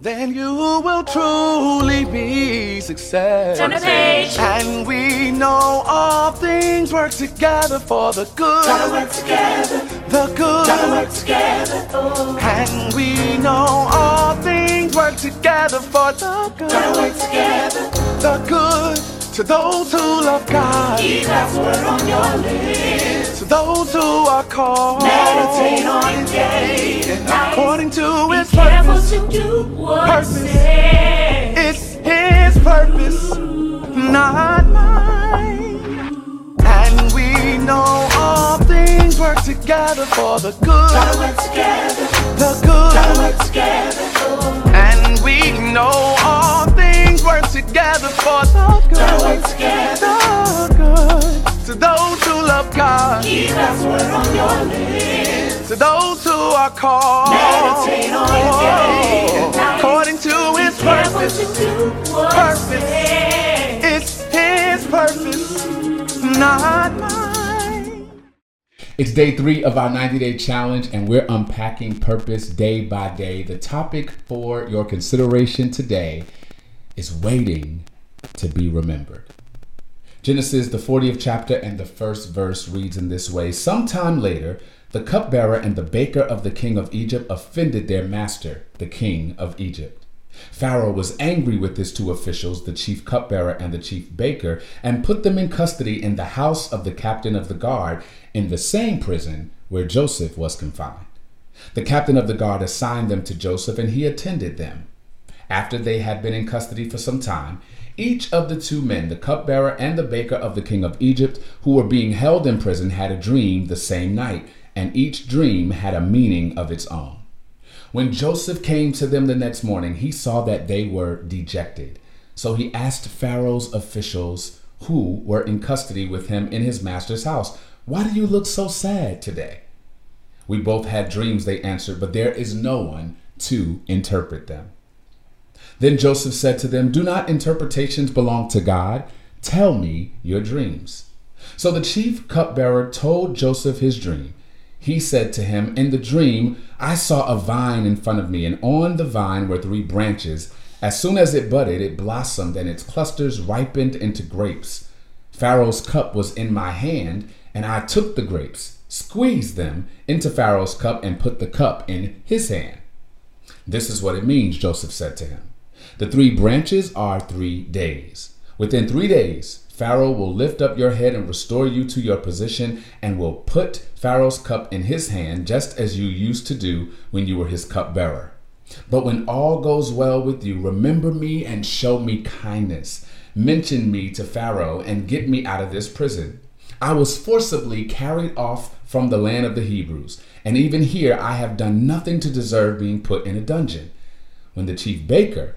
then you will truly be success. Turn the page. And we know all things work together for the good. Gotta work together. The good. Gotta work together. Oh. And we know all things work together for the good. Gotta work together. The good to those who love God. Keep God's word on your lips. Those who are called. Meditate on it day and night. According to His Be careful purpose. to do what Purpose. It's His purpose, not mine. And we know all things work together for the good. Gotta work together. The Gotta good. work together. And we know all things work together for the Gotta work good. together. The good. To those love God. Keep God's word on your lips. To those who are called. Meditate on it day and night. According to His purpose. to do what Purpose. It's His purpose, not mine. It's day three of our 90 day challenge, and we're unpacking purpose day by day. The topic for your consideration today is waiting to be remembered. Genesis, the 40th chapter, and the first verse reads in this way Sometime later, the cupbearer and the baker of the king of Egypt offended their master, the king of Egypt. Pharaoh was angry with his two officials, the chief cupbearer and the chief baker, and put them in custody in the house of the captain of the guard in the same prison where Joseph was confined. The captain of the guard assigned them to Joseph, and he attended them. After they had been in custody for some time, each of the two men, the cupbearer and the baker of the king of Egypt, who were being held in prison, had a dream the same night, and each dream had a meaning of its own. When Joseph came to them the next morning, he saw that they were dejected. So he asked Pharaoh's officials who were in custody with him in his master's house, Why do you look so sad today? We both had dreams, they answered, but there is no one to interpret them. Then Joseph said to them, Do not interpretations belong to God? Tell me your dreams. So the chief cupbearer told Joseph his dream. He said to him, In the dream, I saw a vine in front of me, and on the vine were three branches. As soon as it budded, it blossomed, and its clusters ripened into grapes. Pharaoh's cup was in my hand, and I took the grapes, squeezed them into Pharaoh's cup, and put the cup in his hand. This is what it means, Joseph said to him. The three branches are three days. Within three days, Pharaoh will lift up your head and restore you to your position and will put Pharaoh's cup in his hand, just as you used to do when you were his cupbearer. But when all goes well with you, remember me and show me kindness. Mention me to Pharaoh and get me out of this prison. I was forcibly carried off from the land of the Hebrews, and even here I have done nothing to deserve being put in a dungeon. When the chief baker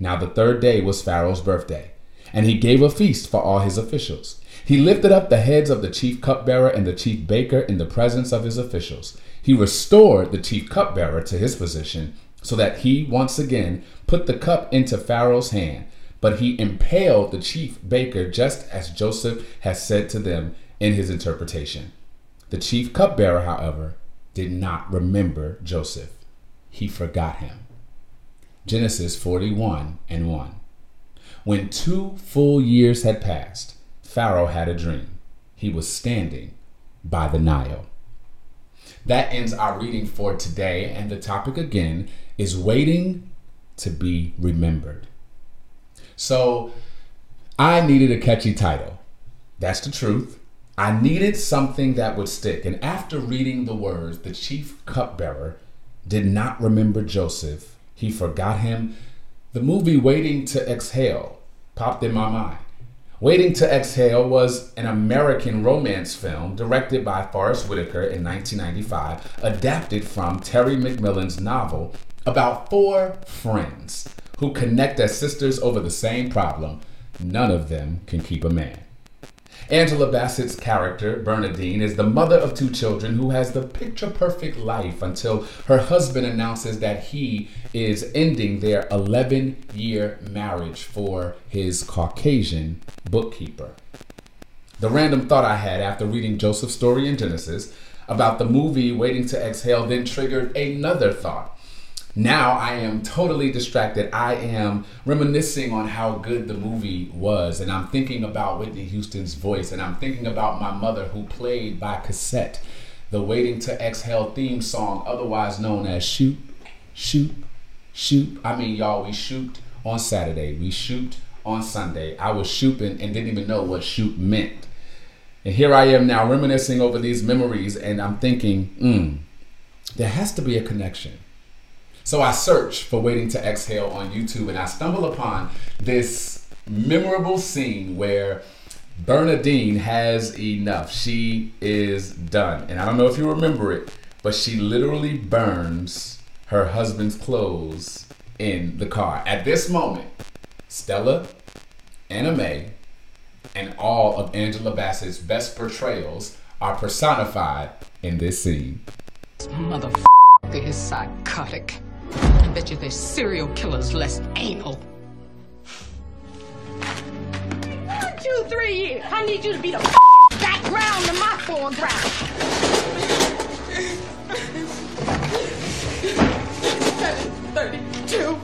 Now, the third day was Pharaoh's birthday, and he gave a feast for all his officials. He lifted up the heads of the chief cupbearer and the chief baker in the presence of his officials. He restored the chief cupbearer to his position so that he once again put the cup into Pharaoh's hand. But he impaled the chief baker just as Joseph had said to them in his interpretation. The chief cupbearer, however, did not remember Joseph. He forgot him. Genesis 41 and 1. When two full years had passed, Pharaoh had a dream. He was standing by the Nile. That ends our reading for today, and the topic again is waiting to be remembered. So, I needed a catchy title. That's the truth. I needed something that would stick. And after reading the words, the chief cupbearer did not remember Joseph, he forgot him. The movie Waiting to Exhale popped in my mind. Waiting to Exhale was an American romance film directed by Forest Whitaker in 1995, adapted from Terry McMillan's novel about four friends who connect as sisters over the same problem. None of them can keep a man. Angela Bassett's character, Bernadine, is the mother of two children who has the picture perfect life until her husband announces that he is ending their 11 year marriage for his Caucasian bookkeeper. The random thought I had after reading Joseph's story in Genesis about the movie Waiting to Exhale then triggered another thought. Now I am totally distracted. I am reminiscing on how good the movie was, and I'm thinking about Whitney Houston's voice, and I'm thinking about my mother who played by cassette the Waiting to Exhale theme song, otherwise known as Shoot, Shoot, Shoot. I mean, y'all, we shoot on Saturday, we shoot on Sunday. I was shooting and didn't even know what shoot meant. And here I am now reminiscing over these memories, and I'm thinking, hmm, there has to be a connection. So I search for Waiting to Exhale on YouTube, and I stumble upon this memorable scene where Bernadine has enough. She is done. And I don't know if you remember it, but she literally burns her husband's clothes in the car. At this moment, Stella, Anna Mae, and all of Angela Bassett's best portrayals are personified in this scene. This Motherfucker is psychotic. Bet you there's serial killers less anal. One, two, three years. I need you to be the background to my foreground. Thirty-two.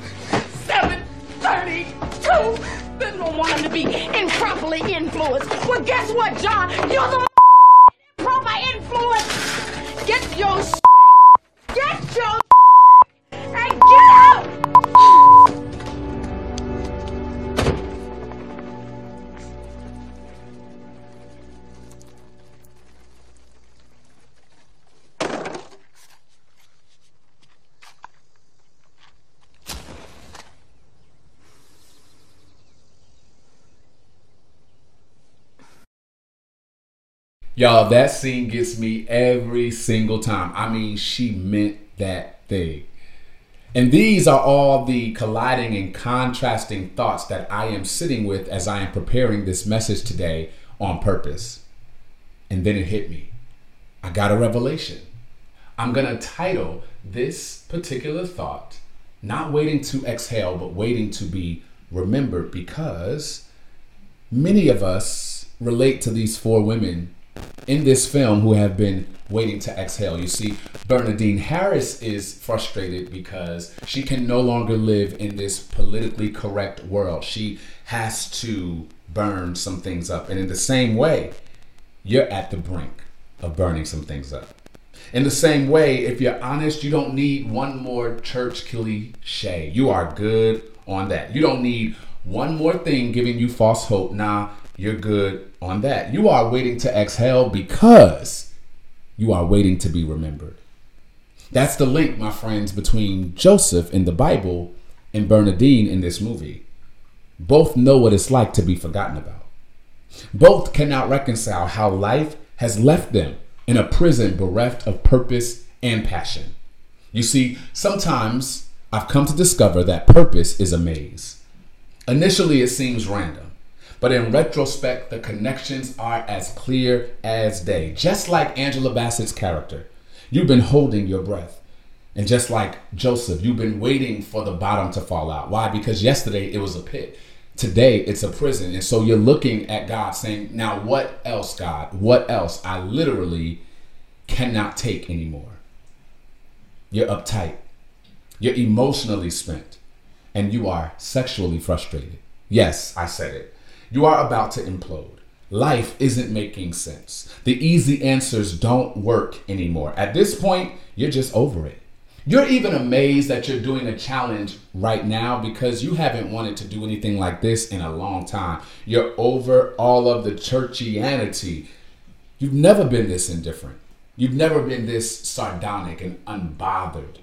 Seven thirty-two. Don't want him to be improperly influenced. Well, guess what, John? You're the Y'all, that scene gets me every single time. I mean, she meant that thing. And these are all the colliding and contrasting thoughts that I am sitting with as I am preparing this message today on purpose. And then it hit me. I got a revelation. I'm going to title this particular thought, Not Waiting to Exhale, but Waiting to Be Remembered, because many of us relate to these four women in this film who have been waiting to exhale. You see, Bernadine Harris is frustrated because she can no longer live in this politically correct world. She has to burn some things up. And in the same way, you're at the brink of burning some things up. In the same way, if you're honest, you don't need one more church cliche. You are good on that. You don't need one more thing giving you false hope. Nah, you're good on that. You are waiting to exhale because you are waiting to be remembered. That's the link, my friends, between Joseph in the Bible and Bernadine in this movie. Both know what it's like to be forgotten about. Both cannot reconcile how life has left them in a prison bereft of purpose and passion. You see, sometimes I've come to discover that purpose is a maze. Initially, it seems random, but in retrospect, the connections are as clear as day. Just like Angela Bassett's character, you've been holding your breath. And just like Joseph, you've been waiting for the bottom to fall out. Why? Because yesterday it was a pit. Today it's a prison. And so you're looking at God saying, Now, what else, God? What else? I literally cannot take anymore. You're uptight. You're emotionally spent. And you are sexually frustrated. Yes, I said it. You are about to implode. Life isn't making sense. The easy answers don't work anymore. At this point, you're just over it. You're even amazed that you're doing a challenge right now because you haven't wanted to do anything like this in a long time. You're over all of the churchianity. You've never been this indifferent. You've never been this sardonic and unbothered,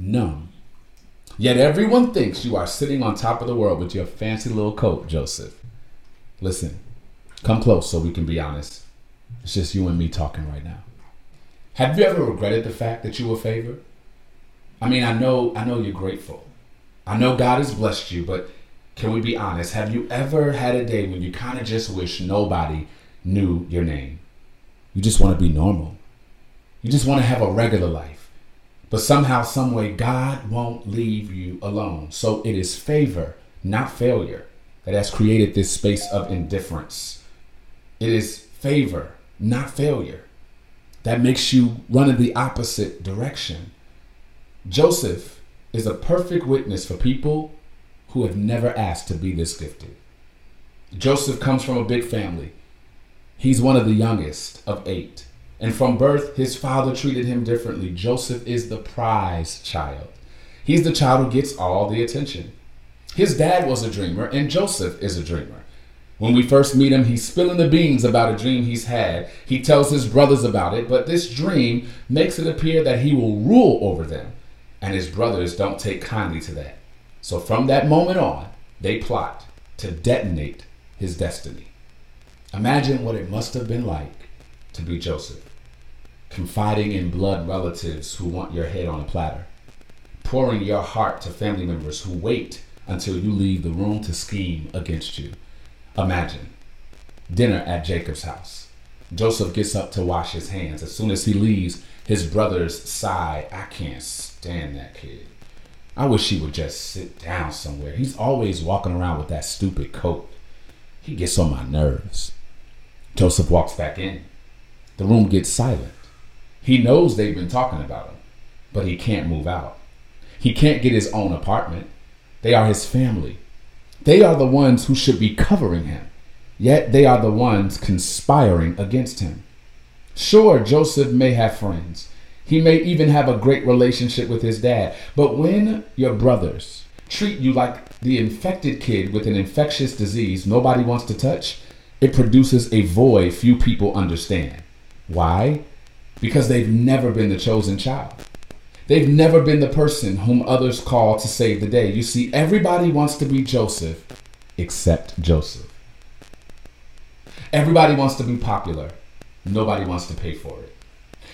numb. Yet everyone thinks you are sitting on top of the world with your fancy little coat, Joseph. Listen, come close so we can be honest. It's just you and me talking right now. Have you ever regretted the fact that you were favored? I mean, I know, I know you're grateful. I know God has blessed you, but can we be honest? Have you ever had a day when you kind of just wish nobody knew your name? You just want to be normal. You just want to have a regular life. But somehow, some way, God won't leave you alone. So it is favor, not failure, that has created this space of indifference. It is favor, not failure, that makes you run in the opposite direction. Joseph is a perfect witness for people who have never asked to be this gifted. Joseph comes from a big family. He's one of the youngest of eight. And from birth, his father treated him differently. Joseph is the prize child. He's the child who gets all the attention. His dad was a dreamer, and Joseph is a dreamer. When we first meet him, he's spilling the beans about a dream he's had. He tells his brothers about it, but this dream makes it appear that he will rule over them, and his brothers don't take kindly to that. So from that moment on, they plot to detonate his destiny. Imagine what it must have been like to be Joseph, confiding in blood relatives who want your head on a platter, pouring your heart to family members who wait until you leave the room to scheme against you. Imagine dinner at Jacob's house. Joseph gets up to wash his hands. As soon as he leaves, his brothers sigh, I can't stand that kid. I wish he would just sit down somewhere. He's always walking around with that stupid coat. He gets on my nerves. Joseph walks back in. The room gets silent. He knows they've been talking about him, but he can't move out. He can't get his own apartment. They are his family. They are the ones who should be covering him, yet they are the ones conspiring against him. Sure, Joseph may have friends. He may even have a great relationship with his dad. But when your brothers treat you like the infected kid with an infectious disease nobody wants to touch, it produces a void few people understand. Why? Because they've never been the chosen child. They've never been the person whom others call to save the day. You see, everybody wants to be Joseph except Joseph. Everybody wants to be popular. Nobody wants to pay for it.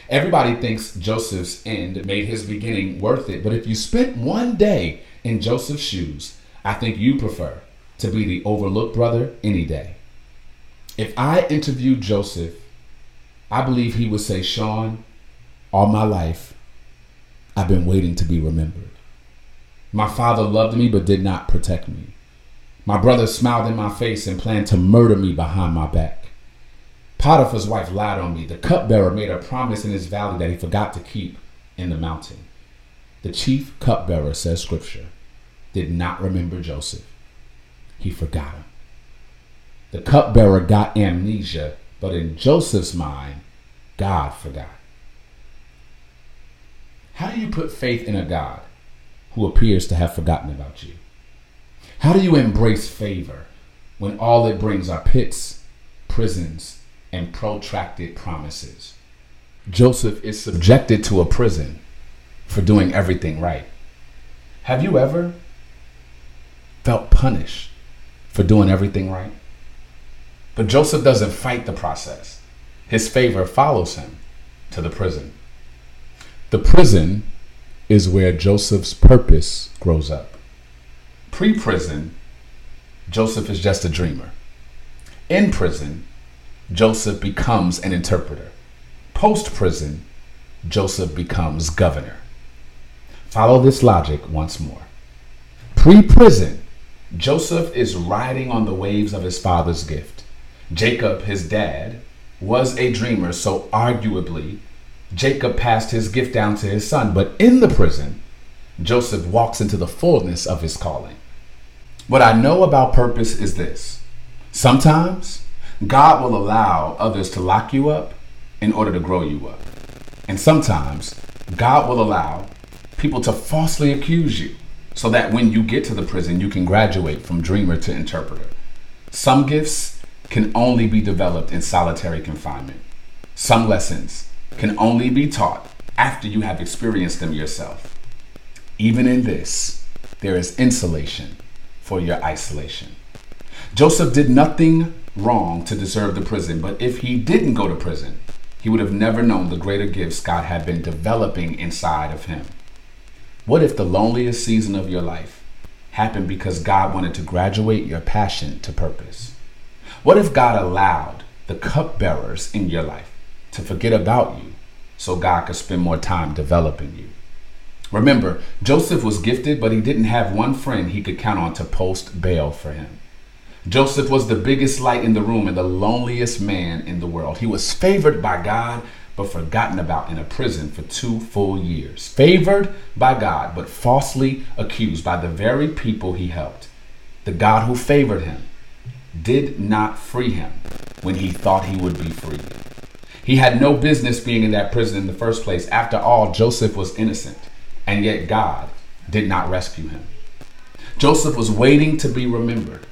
Everybody thinks Joseph's end made his beginning worth it, but if you spent one day in Joseph's shoes, I think you prefer to be the overlooked brother any day. If I interviewed Joseph, I believe he would say, Sean, all my life, I've been waiting to be remembered. My father loved me but did not protect me. My brother smiled in my face and planned to murder me behind my back. Potiphar's wife lied on me. The cupbearer made a promise in his valley that he forgot to keep in the mountain. The chief cupbearer, says scripture, did not remember Joseph. He forgot him. The cupbearer got amnesia, but in Joseph's mind, God forgot. You put faith in a God who appears to have forgotten about you? How do you embrace favor when all it brings are pits, prisons, and protracted promises? Joseph is subjected to a prison for doing everything right. Have you ever felt punished for doing everything right? But Joseph doesn't fight the process. His favor follows him to the prison. The prison is where Joseph's purpose grows up. Pre prison, Joseph is just a dreamer. In prison, Joseph becomes an interpreter. Post prison, Joseph becomes governor. Follow this logic once more. Pre prison, Joseph is riding on the waves of his father's gift. Jacob, his dad, was a dreamer, so arguably, Jacob passed his gift down to his son. But in the prison, Joseph walks into the fullness of his calling. What I know about purpose is this sometimes God will allow others to lock you up in order to grow you up. And sometimes God will allow people to falsely accuse you so that when you get to the prison, you can graduate from dreamer to interpreter. Some gifts can only be developed in solitary confinement. Some lessons can only be taught after you have experienced them yourself. Even in this, there is insulation for your isolation. Joseph did nothing wrong to deserve the prison, but if he didn't go to prison, he would have never known the greater gifts God had been developing inside of him. What if the loneliest season of your life happened because God wanted to graduate your passion to purpose? What if God allowed the cupbearers in your life to forget about you so God could spend more time developing you? Remember, Joseph was gifted, but he didn't have one friend he could count on to post bail for him. Joseph was the biggest light in the room and the loneliest man in the world. He was favored by God, but forgotten about in a prison for two full years. Favored by God, but falsely accused by the very people he helped. The God who favored him did not free him when he thought he would be free. He had no business being in that prison in the first place. After all, Joseph was innocent, and yet God did not rescue him. Joseph was waiting to be remembered.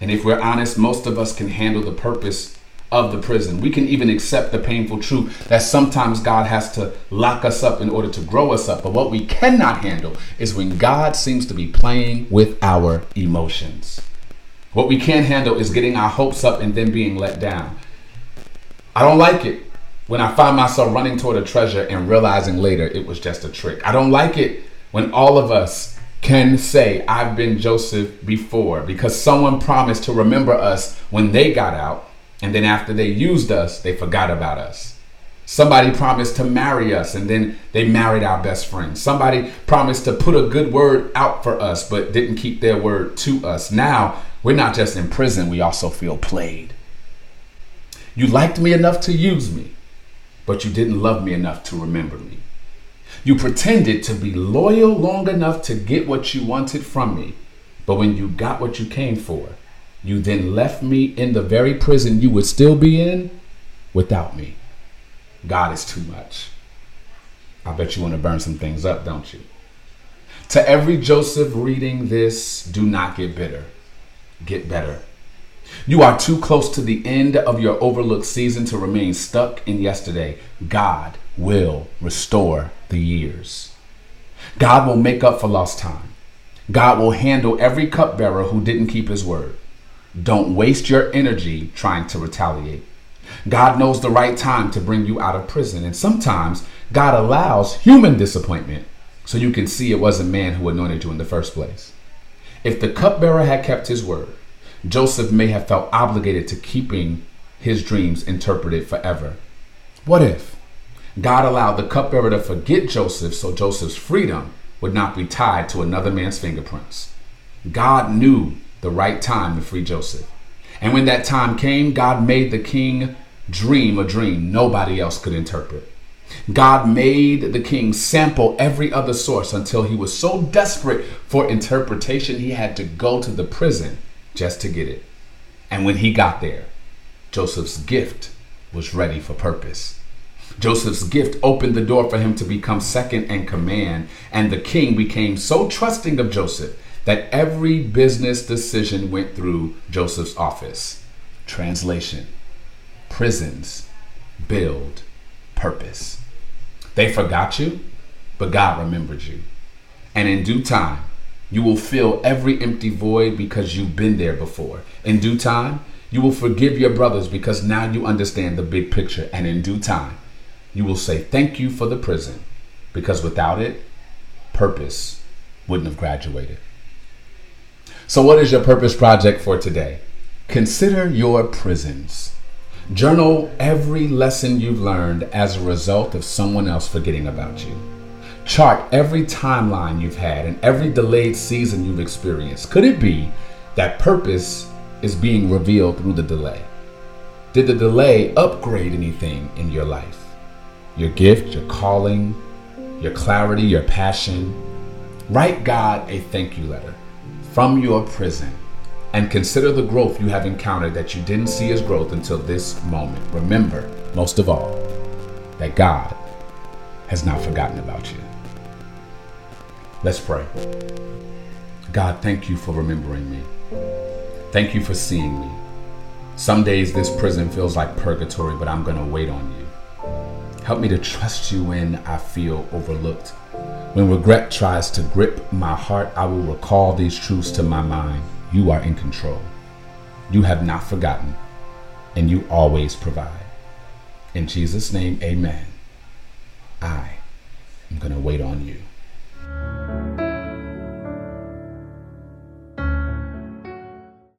And if we're honest, most of us can handle the purpose of the prison. We can even accept the painful truth that sometimes God has to lock us up in order to grow us up. But what we cannot handle is when God seems to be playing with our emotions. What we can't handle is getting our hopes up and then being let down. I don't like it when I find myself running toward a treasure and realizing later it was just a trick. I don't like it when all of us can say, I've been Joseph before because someone promised to remember us when they got out, and then after they used us, they forgot about us. Somebody promised to marry us, and then they married our best friend. Somebody promised to put a good word out for us, but didn't keep their word to us. Now, we're not just in prison, we also feel played. You liked me enough to use me, but you didn't love me enough to remember me. You pretended to be loyal long enough to get what you wanted from me. But when you got what you came for, you then left me in the very prison you would still be in without me. God is too much. I bet you want to burn some things up, don't you? To every Joseph reading this, do not get bitter. Get better. You are too close to the end of your overlooked season to remain stuck in yesterday. God will restore the years. God will make up for lost time. God will handle every cupbearer who didn't keep his word. Don't waste your energy trying to retaliate. God knows the right time to bring you out of prison, and sometimes God allows human disappointment so you can see it wasn't man who anointed you in the first place. If the cupbearer had kept his word, Joseph may have felt obligated to keeping his dreams interpreted forever. What if? God allowed the cupbearer to forget Joseph so Joseph's freedom would not be tied to another man's fingerprints. God knew the right time to free Joseph. And when that time came, God made the king dream a dream nobody else could interpret. God made the king sample every other source until he was so desperate for interpretation he had to go to the prison just to get it. And when he got there, Joseph's gift was ready for purpose. Joseph's gift opened the door for him to become second in command, and the king became so trusting of Joseph that every business decision went through Joseph's office. Translation Prisons build purpose. They forgot you, but God remembered you. And in due time, you will fill every empty void because you've been there before. In due time, you will forgive your brothers because now you understand the big picture. And in due time, you will say thank you for the prison because without it, purpose wouldn't have graduated. So, what is your purpose project for today? Consider your prisons. Journal every lesson you've learned as a result of someone else forgetting about you. Chart every timeline you've had and every delayed season you've experienced. Could it be that purpose is being revealed through the delay? Did the delay upgrade anything in your life? your gift, your calling, your clarity, your passion. Write God a thank you letter from your prison and consider the growth you have encountered that you didn't see as growth until this moment. Remember, most of all, that God has not forgotten about you. Let's pray. God, thank you for remembering me. Thank you for seeing me. Some days this prison feels like purgatory, but I'm going to wait on you. Help me to trust you when I feel overlooked. When regret tries to grip my heart, I will recall these truths to my mind. You are in control. You have not forgotten, and you always provide. In Jesus' name, amen. I am going to wait on you.